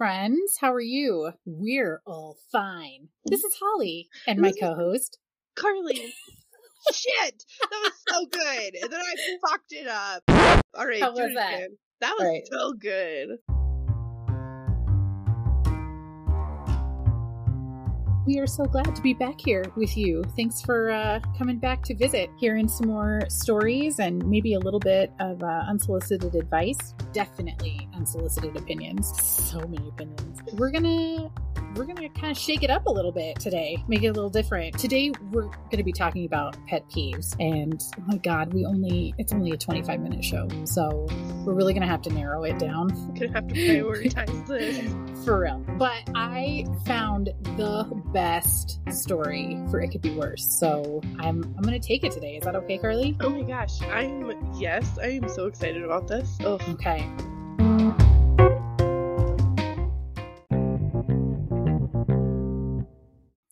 friends. How are you? We're all fine. This is Holly and my co host, Carly. Shit! That was so good. And then I fucked it up. All right, How was that? again. That was Right. so good. We are so glad to be back here with you. Thanks for uh, coming back to visit, hearing some more stories and maybe a little bit of uh, unsolicited advice. Definitely unsolicited opinions. So many opinions. We're gonna we're gonna kind of shake it up a little bit today, make it a little different. Today we're gonna be talking about pet peeves, and oh my god, we only it's only a 25 minute show, so we're really gonna have to narrow it down I'm gonna have to prioritize this. for real. But I found the best story for It Could Be Worse. So I'm I'm gonna take it today. Is that okay, Carly? Oh my gosh, I'm yes, I am so excited about this. Oh, Okay.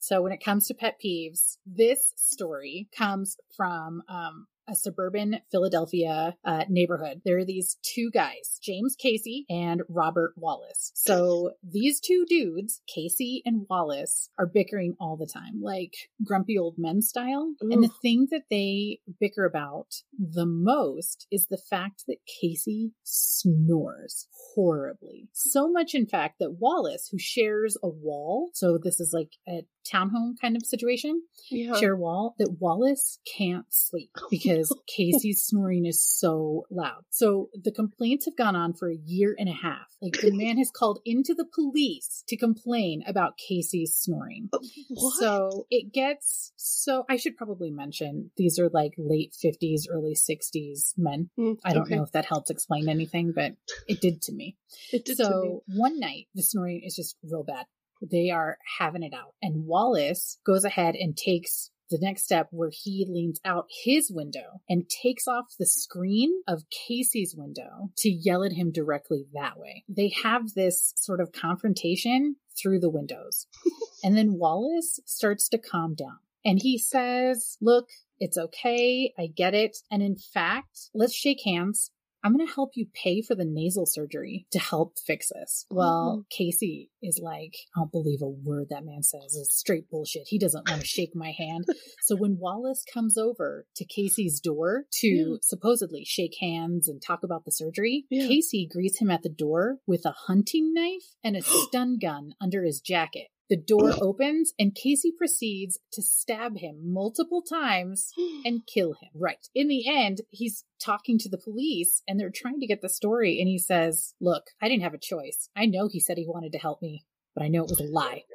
So when it comes to pet peeves, this story comes from um, a suburban Philadelphia uh, neighborhood. There are these two guys, James Casey and Robert Wallace. So these two dudes, Casey and Wallace, are bickering all the time, like grumpy old men style. And the Ooh. thing that they bicker about the most is the fact that Casey snores horribly. So much, in fact, that Wallace, who shares a wall, so this is like a townhome kind of situation, yeah. share wall, that Wallace can't sleep because Casey's snoring is so loud. So the complaints have gone on for a year and a half. Like the man has called into the police to complain about Casey's snoring. What? So it gets so I should probably mention these are like late 50s, early 60s men. Mm, I don't okay. know if that helps explain anything, but it did to me. It did so to me. one night the snoring is just real bad. They are having it out. And Wallace goes ahead and takes the next step where he leans out his window and takes off the screen of Casey's window to yell at him directly that way. They have this sort of confrontation through the windows. and then Wallace starts to calm down. And he says, Look, it's okay. I get it. And in fact, let's shake hands. I'm going to help you pay for the nasal surgery to help fix this. Well, oh. Casey is like, I don't believe a word that man says. It's straight bullshit. He doesn't want to shake my hand. So when Wallace comes over to Casey's door to Yeah. supposedly shake hands and talk about the surgery, Yeah. Casey greets him at the door with a hunting knife and a stun gun under his jacket. The door opens and Casey proceeds to stab him multiple times and kill him. Right. In the end, he's talking to the police and they're trying to get the story. And he says, Look, I didn't have a choice. I know he said he wanted to help me, but I know it was a lie.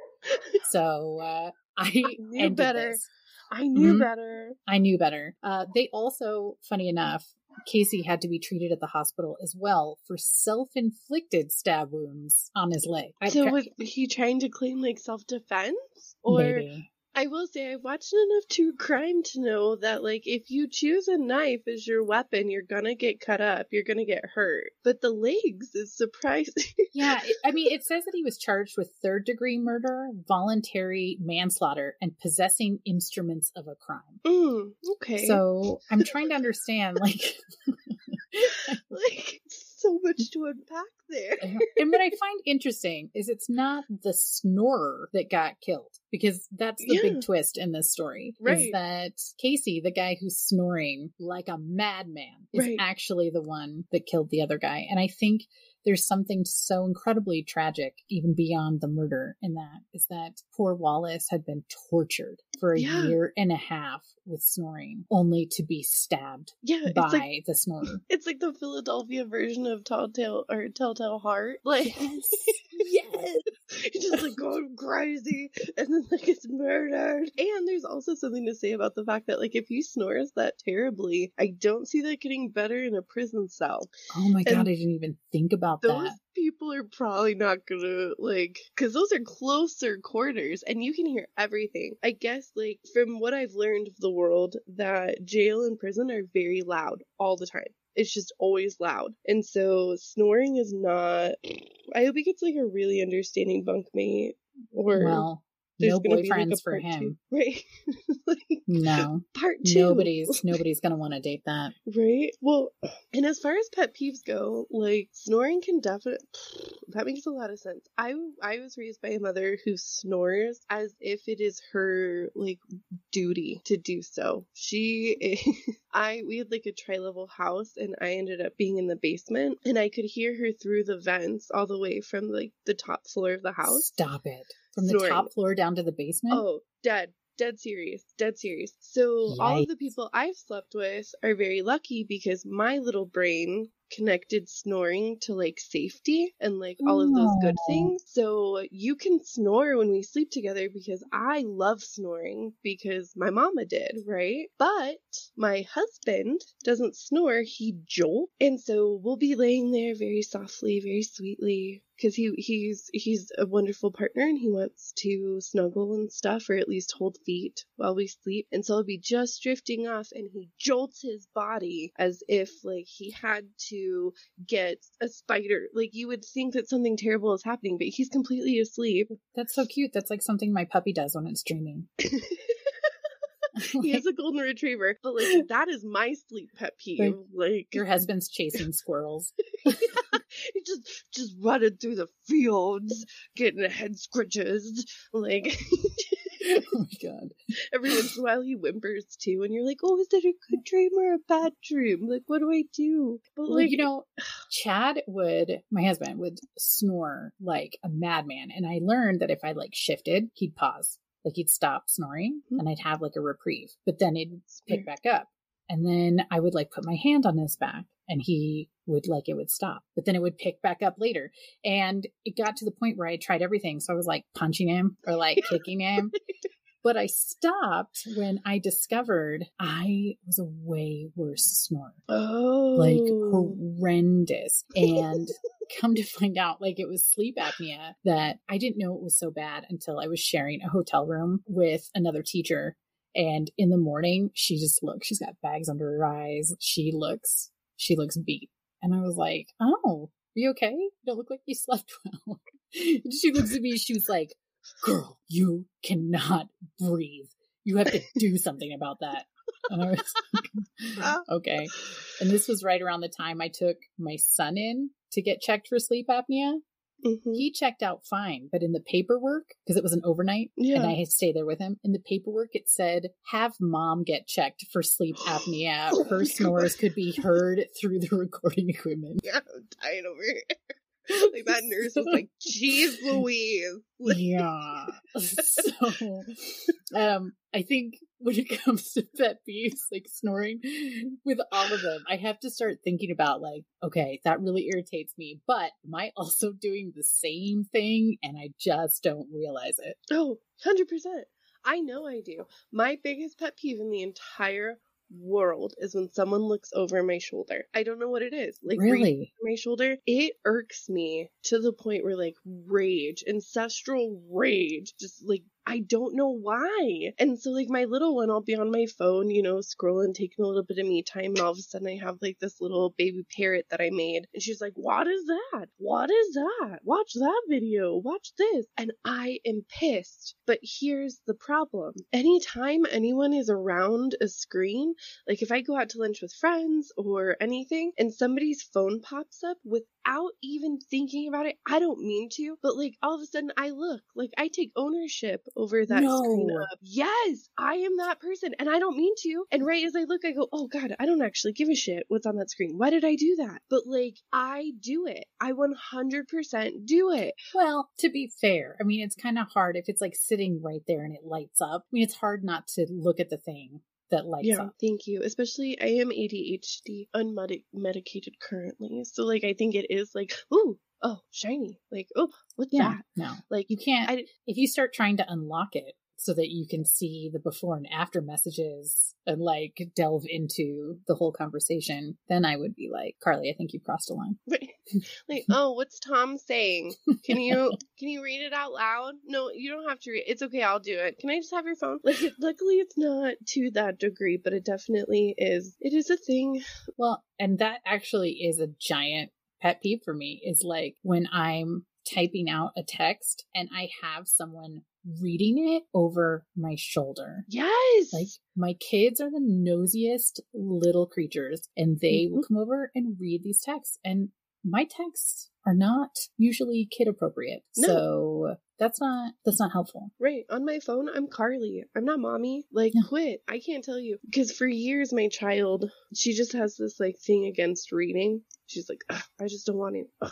So uh, I, knew ended better. this. I knew Mhm. better. I knew better. Uh, they also, funny enough, Casey had to be treated at the hospital as well for self inflicted stab wounds on his leg. So was he trying to claim like self defense? Or maybe. I will say I've watched enough true crime to know that like if you choose a knife as your weapon, you're gonna get cut up, you're gonna get hurt. But the legs is surprising. Yeah, it- I mean, it says that he was charged with third degree murder, voluntary manslaughter, and possessing instruments of a crime. mm, okay. So I'm trying to understand, like, like so much to unpack there. and what I find interesting is it's not the snorer that got killed because that's the Yeah. big twist in this story. Is Right. that Casey, the guy who's snoring like a madman, is Right. actually the one that killed the other guy. And I think there's something so incredibly tragic, even beyond the murder, in that is that poor Wallace had been tortured for a Yeah. year and a half with snoring, only to be stabbed Yeah, it's by like the snorer. it's like the Philadelphia version of Telltale or Telltale Heart. Like yes. yes. He's just like going crazy and then like it's murdered. And there's also something to say about the fact that like if he snores that terribly, I don't see that getting better in a prison cell. Oh my god, And I didn't even think about that. Those that. people are probably not gonna like because those are closer quarters and you can hear everything. I guess like from what I've learned of the world that jail and prison are very loud all the time. It's just always loud. And so snoring is not I hope he gets like a really understanding bunkmate or Well, there's no gonna be, like, a boyfriends for part two. him. right? like, No, part two. nobody's nobody's gonna want to date that. Right? Well, and as far as pet peeves go, like snoring can definitely that makes a lot of sense. I I was raised by a mother who snores as if it is her like duty to do so. She I we had like a tri-level house and I ended up being in the basement and I could hear her through the vents all the way from like the top floor of the house. Stop it. From the Snoring. top floor down to the basement. Oh, dead. Dead serious. Dead serious. So all of the people I've slept with are very lucky because my little brain connected snoring to like safety and like all of those good oh. things. So you can snore when we sleep together because I love snoring because my mama did, right? But my husband doesn't snore, he jolts. And so we'll be laying there very softly, very sweetly because he he's he's a wonderful partner and he wants to snuggle and stuff or at least hold feet while we sleep and so I'll be just drifting off and he jolts his body as if like he had to get a spider like you would think that something terrible is happening but he's completely asleep That's so cute. That's like something my puppy does when it's dreaming. he is a golden retriever but like that is my sleep pet peeve like Your husband's chasing squirrels. he just just running through the fields getting head scratches like oh my god. Every once in a while he whimpers too, and you're like, oh, is that a good dream or a bad dream? Like, what do I do? But Well, like, you know, Chad would, my husband would snore like a madman. And I learned that if I like shifted, he'd pause, like he'd stop snoring Mhm. and I'd have like a reprieve, but then it'd pick back up. And then I would like put my hand on his back and he would like it would stop, but then it would pick back up later. And it got to the point where I tried everything. So I was like punching him or like kicking him. But I stopped when I discovered I was a way worse snorer oh, like horrendous and come to find out like it was sleep apnea that i didn't know it was so bad until i was sharing a hotel room with another teacher and in the morning she just looks she's got bags under her eyes she looks she looks beat. And i was like oh are you okay? You don't look like you slept well. She looks at me she was like girl you cannot breathe. You have to do something about that. And i was ah. like okay. And this was right around the time I took my son in to get checked for sleep apnea. Mhm. He checked out fine, but in the paperwork, because it was an overnight yeah. and I had to stay there with him, in the paperwork it said, have mom get checked for sleep apnea. Oh Her snores could be heard through the recording equipment. yeah, I'm dying over here. like that nurse was like, "Jeez, Louise." Yeah. So, um, I think when it comes to pet peeves, like snoring, with all of them, I have to start thinking about like, okay, that really irritates me, but am I also doing the same thing and I just don't realize it? Oh, 100%. I know I do. My biggest pet peeve in the entire world is when someone looks over my shoulder. I don't know what it is. Like really? over my shoulder, it irks me to the point where like rage, ancestral rage, just like I don't know why. And so like my little one, I'll be on my phone, you know, scrolling, taking a little bit of me time, and all of a sudden I have like this little baby parrot that I made, and she's like, "What is that? What is that? Watch that video. Watch this." And I am pissed. But here's the problem: anytime anyone is around a screen, like if I go out to lunch with friends or anything, and somebody's phone pops up without even thinking about it, I don't mean to, but like all of a sudden I look, like I take ownership over that screen up. Yes, I am that person, and I don't mean to. And right as I look, I go, oh god, I don't actually give a shit what's on that screen. Why did I do that? But like, I do it. I 100% do it. Well, to be fair, I mean, it's kind of hard if it's like sitting right there and it lights up. I mean, it's hard not to look at the thing that lights yeah, up. thank you. Especially, I am ADHD, unmedicated currently, so like, I think it is like, ooh, oh, shiny. Like, oh, what's Yeah. that? No. Like, You can't, I- if you start trying to unlock it so that you can see the before and after messages and like delve into the whole conversation, then I would be like, Carly, I think you've crossed a line. like, oh, what's Tom saying? Can you can you read it out loud? No, you don't have to read. It's okay, I'll do it. Can I just have your phone? Like, it, luckily, it's not to that degree, but it definitely is. It is a thing. Well, and that actually is a giant pet peeve for me is like when I'm typing out a text and I have someone reading it over my shoulder. Yes. Like my kids are the nosiest little creatures and they will Mm-hmm. come over and read these texts and my texts are not usually kid appropriate. No. So that's not that's not helpful. Right. On my phone, I'm Carly. I'm not mommy. Like, No. quit. I can't tell you. Because for years, my child, she just has this, like, thing against reading. She's like, I just don't want it. Ugh,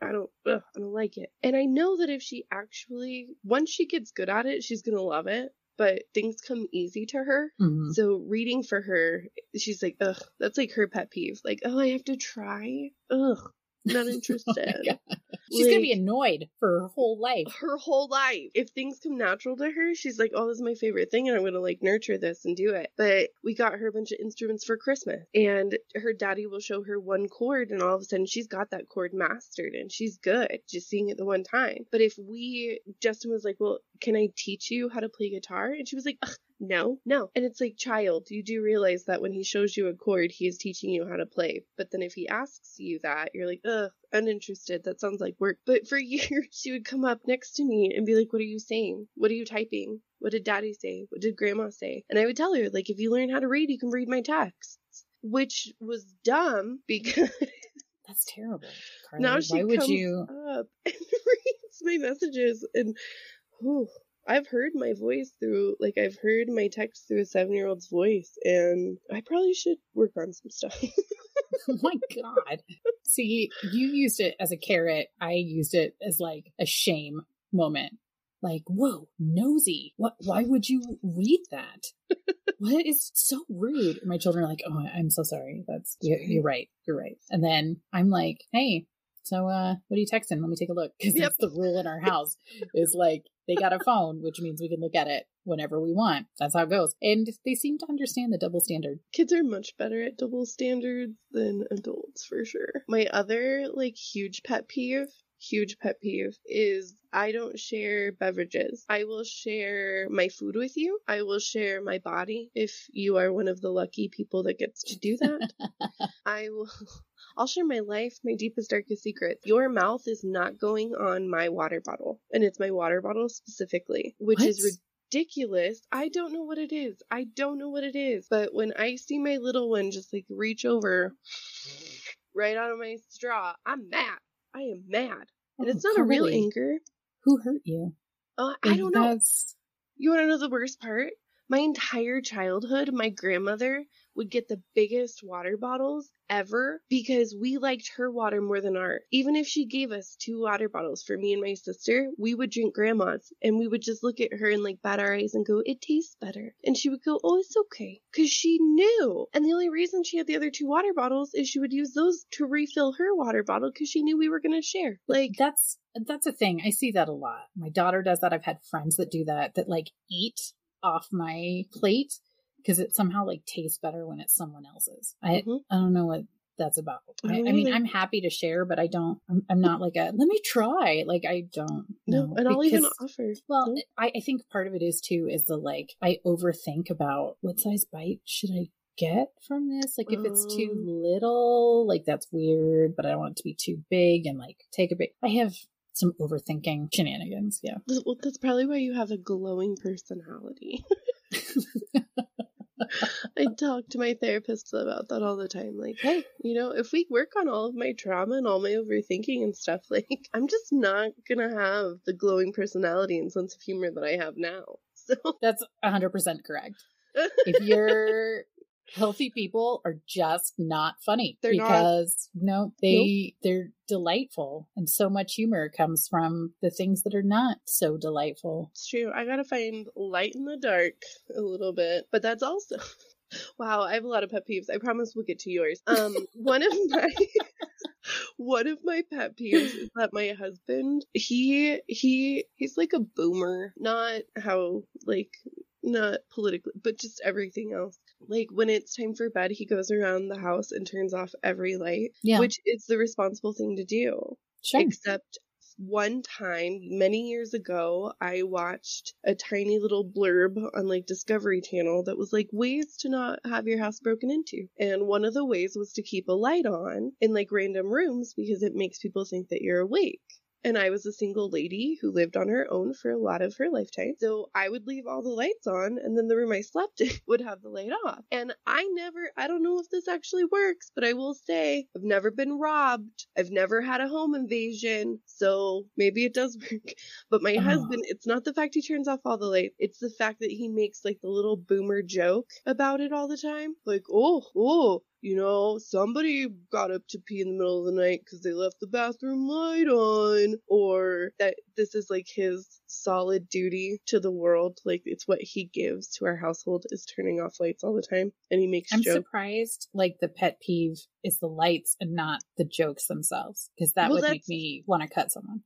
I, don't, ugh, I don't like it. And I know that if she actually, once she gets good at it, she's going to love it. But things come easy to her. Mhm. So reading for her, she's like, ugh, that's like her pet peeve. Like, oh, I have to try? Ugh, not oh interested. God. She's gonna be annoyed for her whole life. her whole life. If things come natural to her, she's like, "Oh, this is my favorite thing, and I'm gonna like nurture this and do it." But we got her a bunch of instruments for Christmas, and her daddy will show her one chord, and all of a sudden she's got that chord mastered, and she's good just seeing it the one time. But if we, Justin was like, "Well, can I teach you how to play guitar?" and she was like, Ugh, no, no. And it's like, child, you do realize that when he shows you a chord, he is teaching you how to play. But then if he asks you that, you're like, ugh, uninterested. That sounds like work. But for years, she would come up next to me and be like, what are you saying? What are you typing? What did daddy say? What did grandma say? And I would tell her, like, if you learn how to read, you can read my texts. Which was dumb because That's terrible. Carly. now she Why would comes you? up and reads my messages and whew, I've heard my voice through like I've heard my text through a seven year old's voice and I probably should work on some stuff. Oh my god. See, you used it as a carrot. I used it as like a shame moment. Like, whoa, nosy. What? Why would you read that? what is so rude? And my children are like, oh, I'm so sorry. That's you're, you're right. You're right. And then I'm like, hey, so uh, what are you texting? Let me take a look because Yep. that's the rule in our house. is like they got a phone, which means we can look at it whenever we want. That's how it goes. And they seem to understand the double standard. Kids are much better at double standards than adults for sure. My other like huge pet peeve huge pet peeve is I don't share beverages. I will share my food with you. I will share my body if you are one of the lucky people that gets to do that. I will I'll share my life, my deepest darkest secrets. Your mouth is not going on my water bottle. And it's my water bottle specifically, which What? is ridiculous. I don't know what it is. I don't know what it is. But when I see my little one just like reach over right out of my straw, I'm mad. I am mad. And it's not a real anger. Who hurt you? Uh, I don't know. That's You want to know the worst part? My entire childhood, my grandmother would get the biggest water bottles ever because we liked her water more than ours. Even if she gave us two water bottles for me and my sister, we would drink grandma's and we would just look at her and like bat our eyes and go, it tastes better. And she would go, oh, it's okay. Because she knew. And the only reason she had the other two water bottles is she would use those to refill her water bottle because she knew we were going to share. Like, that's that's a thing. I see that a lot. My daughter does that. I've had friends that do that. That like eat off my plate because it somehow like tastes better when it's someone else's. I Mhm. I don't know what that's about. I I, mean. I'm happy to share, but I don't. I'm, I'm not like a let me try. Like I don't. no, know and I'll even offer. Well, No. I, I think part of it is too is the like I overthink about what size bite should I get from this. Like if it's too Um. little, like that's weird, but I don't want it to be too big and like take a big. I have some overthinking shenanigans. Yeah. Well, that's probably why you have a glowing personality. I talk to my therapist about that all the time. Like, hey, you know, if we work on all of my trauma and all my overthinking and stuff, like, I'm just not gonna have the glowing personality and sense of humor that I have now. So, That's 100% correct. If you're healthy people are just not funny They're not. because no they they're delightful and so much humor comes from the things that are not so delightful it's true. I gotta find light in the dark a little bit, but that's also. Wow, I have a lot of pet peeves. I promise we'll get to yours. Um, one of my one of my pet peeves is that my husband he he he's like a boomer, not how like not politically, but just everything else. Like when it's time for bed, he goes around the house and turns off every light, yeah which is the responsible thing to do. sure Except one time, many years ago, I watched a tiny little blurb on like Discovery Channel that was like ways to not have your house broken into. And one of the ways was to keep a light on in like random rooms because it makes people think that you're awake. And I was a single lady who lived on her own for a lot of her lifetime. So I would leave all the lights on, and then the room I slept in would have the light off. And I never, I don't know if this actually works, but I will say I've never been robbed. I've never had a home invasion. So maybe it does work. But my Oh. husband, it's not the fact he turns off all the lights, it's the fact that he makes like the little boomer joke about it all the time. Like, oh, oh, you know, somebody got up to pee in the middle of the night because they left the bathroom light on, or that this is like his solid duty to the world. Like it's what he gives to our household is turning off lights all the time, and he makes jokes. I'm jokes. surprised like the pet peeve is the lights and not the jokes themselves because that Well, would make me want to cut someone.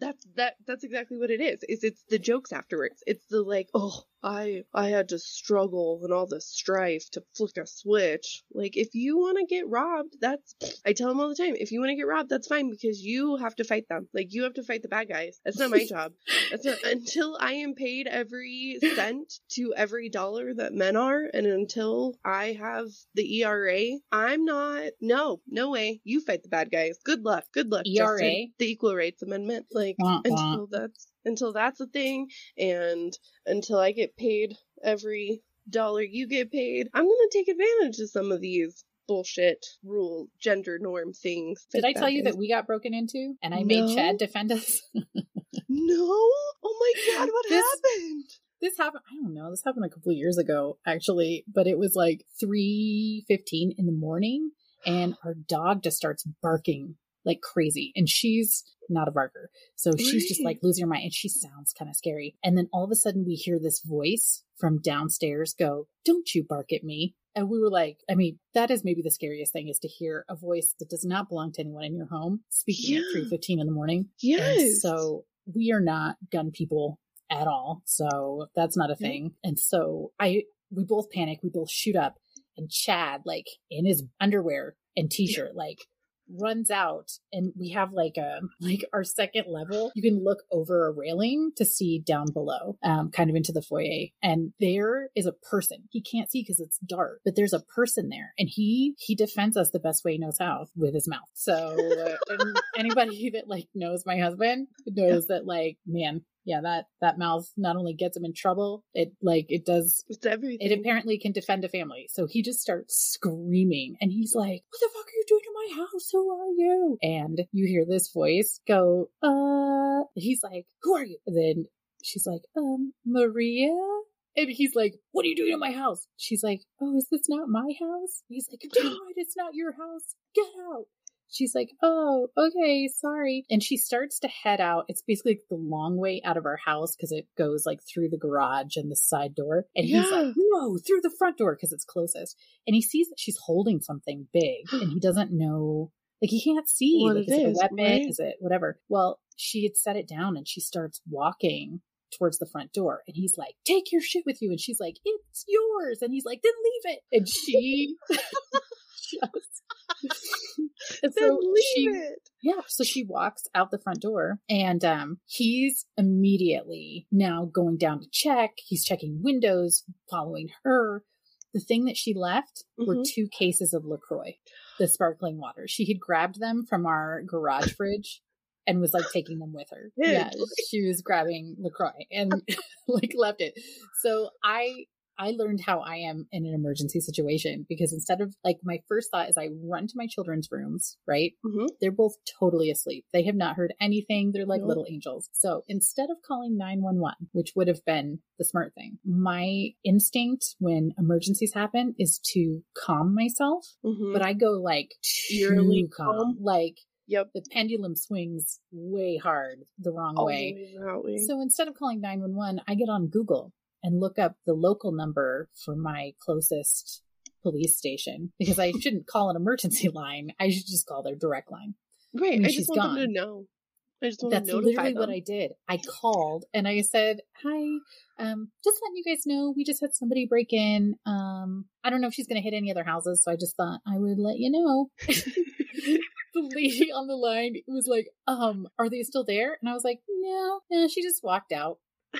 that's that that's exactly what it is is it's the jokes afterwards it's the like oh i i had to struggle and all the strife to flick a switch. Like if you want to get robbed that's i tell them all the time if you want to get robbed that's fine because you have to fight them. Like you have to fight the bad guys. That's not my job. That's not until i am paid every cent to every dollar that men are and until i have the era i'm not no no way. You fight the bad guys. Good luck. Good luck ERA? Justin. the equal rights amendment. Like wah. until that's until that's a thing and until I get paid every dollar you get paid, I'm gonna take advantage of some of these bullshit rule gender norm things. Did I tell you is- that we got broken into and I made Chad defend us? No? Oh my god, what This- happened? this happened i don't know this happened a couple of years ago actually but it was like 3.15 in the morning and our dog just starts barking like crazy and she's not a barker so she's just like losing her mind and she sounds kind of scary and then all of a sudden we hear this voice from downstairs go don't you bark at me and we were like i mean that is maybe the scariest thing is to hear a voice that does not belong to anyone in your home speaking Yeah. at 3.15 in the morning Yes. and so we are not gun people at all. So that's not a Yeah. thing. And so I we both panic, we both shoot up and Chad like in his underwear and t-shirt like runs out and we have like a like our second level you can look over a railing to see down below um kind of into the foyer. And there is a person. He can't see because it's dark but there's a person there and he he defends us the best way he knows how with his mouth. So uh, anybody that like knows my husband knows that like man yeah that that mouth not only gets him in trouble it like it does it's everything. it apparently can defend a family. So he just starts screaming and he's like, What the fuck are you doing to my house? Who are you? And you hear this voice go, Uh, he's like, Who are you? And then she's like, Um, Maria? And he's like, What are you doing to my house? She's like, Oh, is this not my house? He's like, God, it's not your house. Get out. She's like, Oh, okay, sorry. And she starts to head out. It's basically the long way out of our house because it goes like through the garage and the side door. And he's Yeah. like, No, through the front door because it's closest. And he sees that she's holding something big and he doesn't know. Like he can't see. What like, it is it a weapon? right? Is it whatever? Well, she had set it down and she starts walking towards the front door and he's like, Take your shit with you. And she's like, It's yours. And he's like, Then leave it. And she and then so leave she it. yeah, so she walks out the front door and um he's immediately now going down to check. He's checking windows, following her. The thing that she left were Mhm. two cases of LaCroix, the sparkling water. She had grabbed them from our garage fridge and was like taking them with her. Yeah, she was grabbing LaCroix and like left it. So I I learned how I am in an emergency situation because instead of like my first thought is I run to my children's rooms, right? Mhm. They're both totally asleep. They have not heard anything. They're like Nope. little angels. So instead of calling 911, which would have been the smart thing, my instinct when emergencies happen is to calm myself, Mhm. but I go like too calm. calm? Like Yep. the pendulum swings way hard the wrong way. Way. So instead of calling 911, I get on Google and look up the local number for my closest police station because I shouldn't call an emergency line. I should just call their direct line. right. mean, I she's just want them to know. I just want That's to literally them. what I did. I called and I said, "Hi, um, just letting you guys know, we just had somebody break in. Um, I don't know if she's going to hit any other houses, so I just thought I would let you know." the lady on the line was like, "Um, are they still there?" And I was like, "No, no, she just walked out."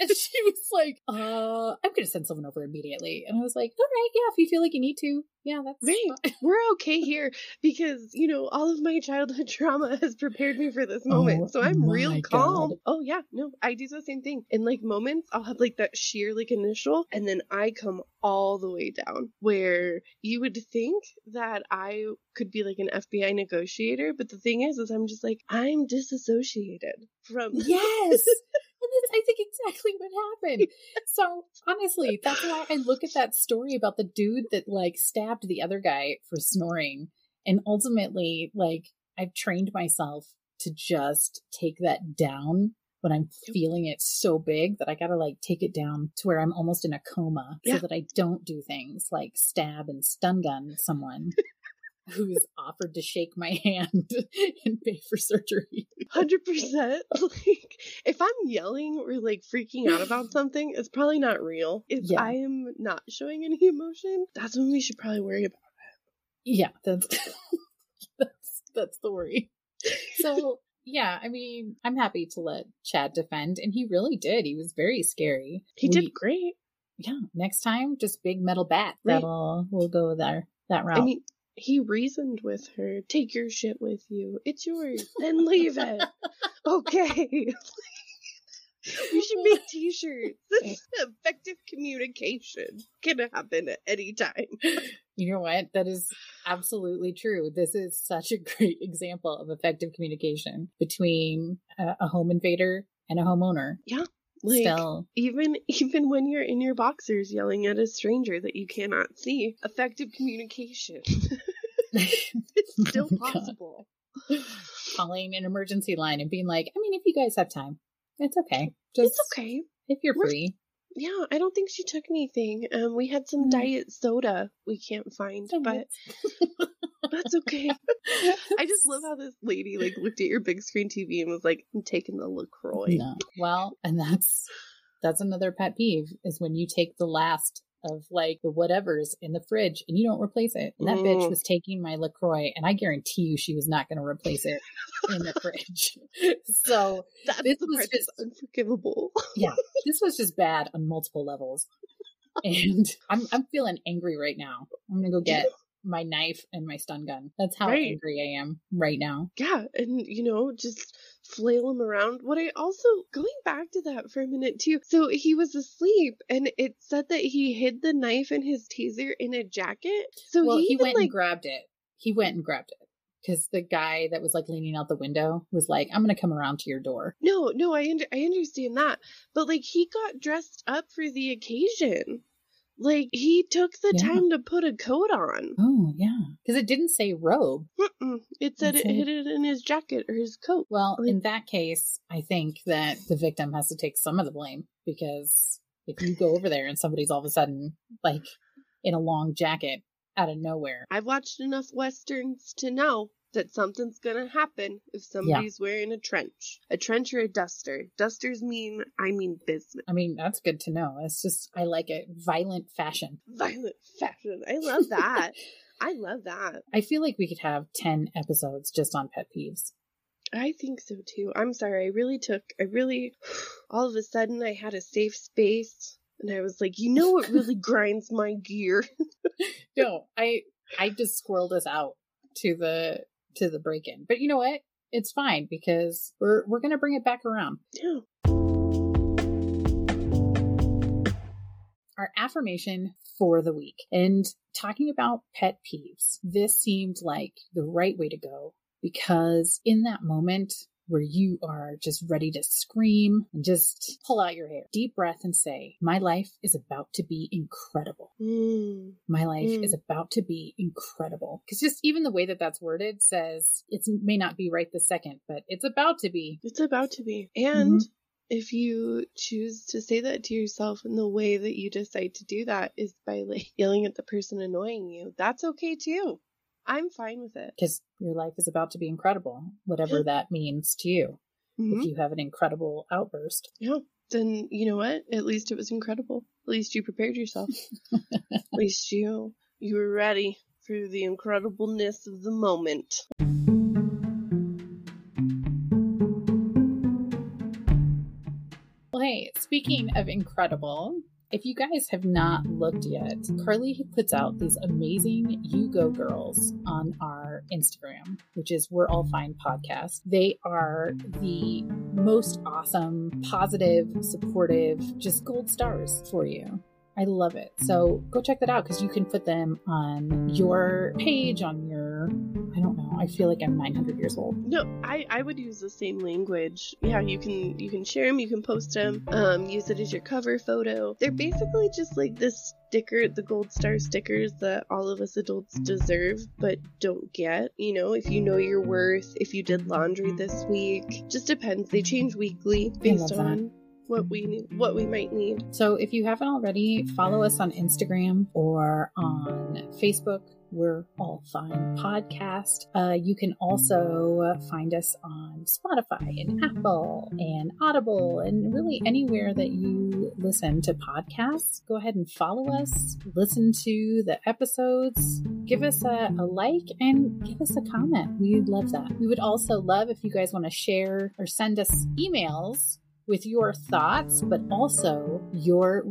And she was like, uh, I'm going to send someone over immediately. And I was like, all right, yeah, if you feel like you need to. Yeah, that's right. We're okay here because, you know, all of my childhood trauma has prepared me for this moment. Oh, so I'm real calm. God. Oh, yeah. No, I do the same thing. In like moments, I'll have like that sheer like initial and then I come all the way down where you would think that I could be like an FBI negotiator. But the thing is, is I'm just like, I'm disassociated from. Yes. And that's, I think, exactly what happened. So, honestly, that's why I look at that story about the dude that, like, stabbed the other guy for snoring. And ultimately, like, I've trained myself to just take that down when I'm feeling it so big that I gotta, like, take it down to where I'm almost in a coma Yeah. so that I don't do things like stab and stun gun someone. Who's offered to shake my hand and pay for surgery? Hundred percent. Like, if I'm yelling or like freaking out about something, it's probably not real. If Yeah. I am not showing any emotion, that's when we should probably worry about. It. Yeah, that's that's that's the worry. So yeah, I mean, I'm happy to let Chad defend, and he really did. He was very scary. He We- did great. Yeah, next time, just big metal bat. Right. That'll we'll go there that route. I mean, he reasoned with her. Take your shit with you. It's yours. Then leave it. okay. we should make t-shirts. Effective communication can happen at any time. you know what? That is absolutely true. This is such a great example of effective communication between a, a home invader and a homeowner. Like Still, even even when you're in your boxers yelling at a stranger that you cannot see, effective communication. it's still Oh God. possible. calling an emergency line and being like, I mean, if you guys have time, it's okay. Just It's okay. if you're We're- free. Yeah, I don't think she took anything. Um, we had some Mm. diet soda we can't find, but that's okay. I just love how this lady like looked at your big screen TV and was like, "I'm taking the LaCroix." No. Well, and that's that's another pet peeve is when you take the last of like the whatever's in the fridge and you don't replace it. And that bitch Mm. was taking my LaCroix and I guarantee you she was not going to replace it in the fridge. so That's This was just- unforgivable. this was just bad on multiple levels. And I'm I'm feeling angry right now. I'm gonna go get my knife and my stun gun. That's how Right. angry I am right now. yeah, and you know, just flail him around. What I also going back to that for a minute too. So he was asleep, and it said that he hid the knife and his taser in a jacket. So well, he, he even, went like and grabbed it. He went and grabbed it because the guy that was like leaning out the window was like, "I'm gonna come around to your door." No, no, I under- I understand that, but like he got dressed up for the occasion. Like he took the Yeah. time to put a coat on. Oh yeah, because it didn't say robe. Mm-mm. It said It it hid it in his jacket or his coat. Well, Like- in that case, I think that the victim has to take some of the blame because if you go over there and somebody's all of a sudden like in a long jacket out of nowhere, I've watched enough westerns to know that something's gonna happen if somebody's wearing a trench, a trench or a duster. Dusters mean I mean business, I mean, that's good to know. It's just I like it. Violent fashion. violent fashion. I love that. I love that. I feel like we could have ten episodes just on pet peeves. I think so too. I'm sorry. I really took, I really, all of a sudden I had a safe space and I was like, you know what really grinds my gear? no, I I just squirreled us out to the to the break in. But you know what? It's fine because we're we're gonna bring it back around. Yeah. Our affirmation for the week and talking about pet peeves. This seemed like the right way to go because in that moment where you are just ready to scream and just pull out your hair, deep breath and say, My life is about to be incredible. Mm. My life Mm. is about to be incredible. Because just even the way that that's worded says it may not be right the second, but it's about to be. It's about to be. And if you choose to say that to yourself in the way that you decide to do that is by like yelling at the person annoying you, that's okay too. I'm fine with it. Because your life is about to be incredible, whatever that means to you. Mhm. If you have an incredible outburst. Yeah. Then you know what? At least it was incredible. At least you prepared yourself. At least you you were ready for the incredibleness of the moment. Well, hey, Speaking of incredible, if you guys have not looked yet, Carly puts out these amazing You Go Girls on our Instagram, which is We're All Fine podcast. They are the most awesome, positive, supportive, just gold stars for you. I love it. So go check that out because you can put them on your page, on your, I don't know. I feel like I'm 900 years old. No, I, I would use the same language. Yeah, you can you can share them, you can post them, um, use it as your cover photo. They're basically just like this sticker, the gold star stickers that all of us adults deserve but don't get. You know, if you know your worth, if you did laundry this week, just depends. They change weekly based on what we need, what we might need. So if you haven't already, follow us on Instagram or on Facebook. We're all fine podcast. Uh, you can also find us on Spotify and Apple and Audible and really anywhere that you listen to podcasts. Go ahead and follow us, listen to the episodes, give us a, a like, and give us a comment. We'd love that. We would also love if you guys want to share or send us emails with your thoughts, but also your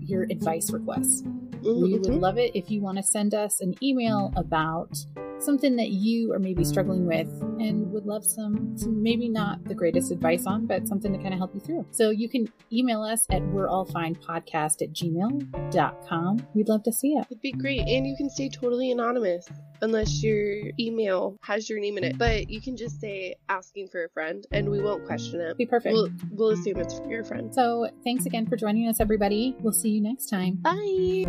your advice requests. Mm-hmm. We would mm-hmm. love it if you want to send us an email about something that you are maybe struggling with and would love some, some maybe not the greatest advice on, but something to kind of help you through. So you can email us at we're all fine podcast at gmail.com. We'd love to see it. It'd be great. And you can stay totally anonymous unless your email has your name in it. But you can just say asking for a friend and we won't question it. Be perfect. We'll, we'll assume it's your friend. So thanks again for joining us, everybody. We'll see you next time. Bye.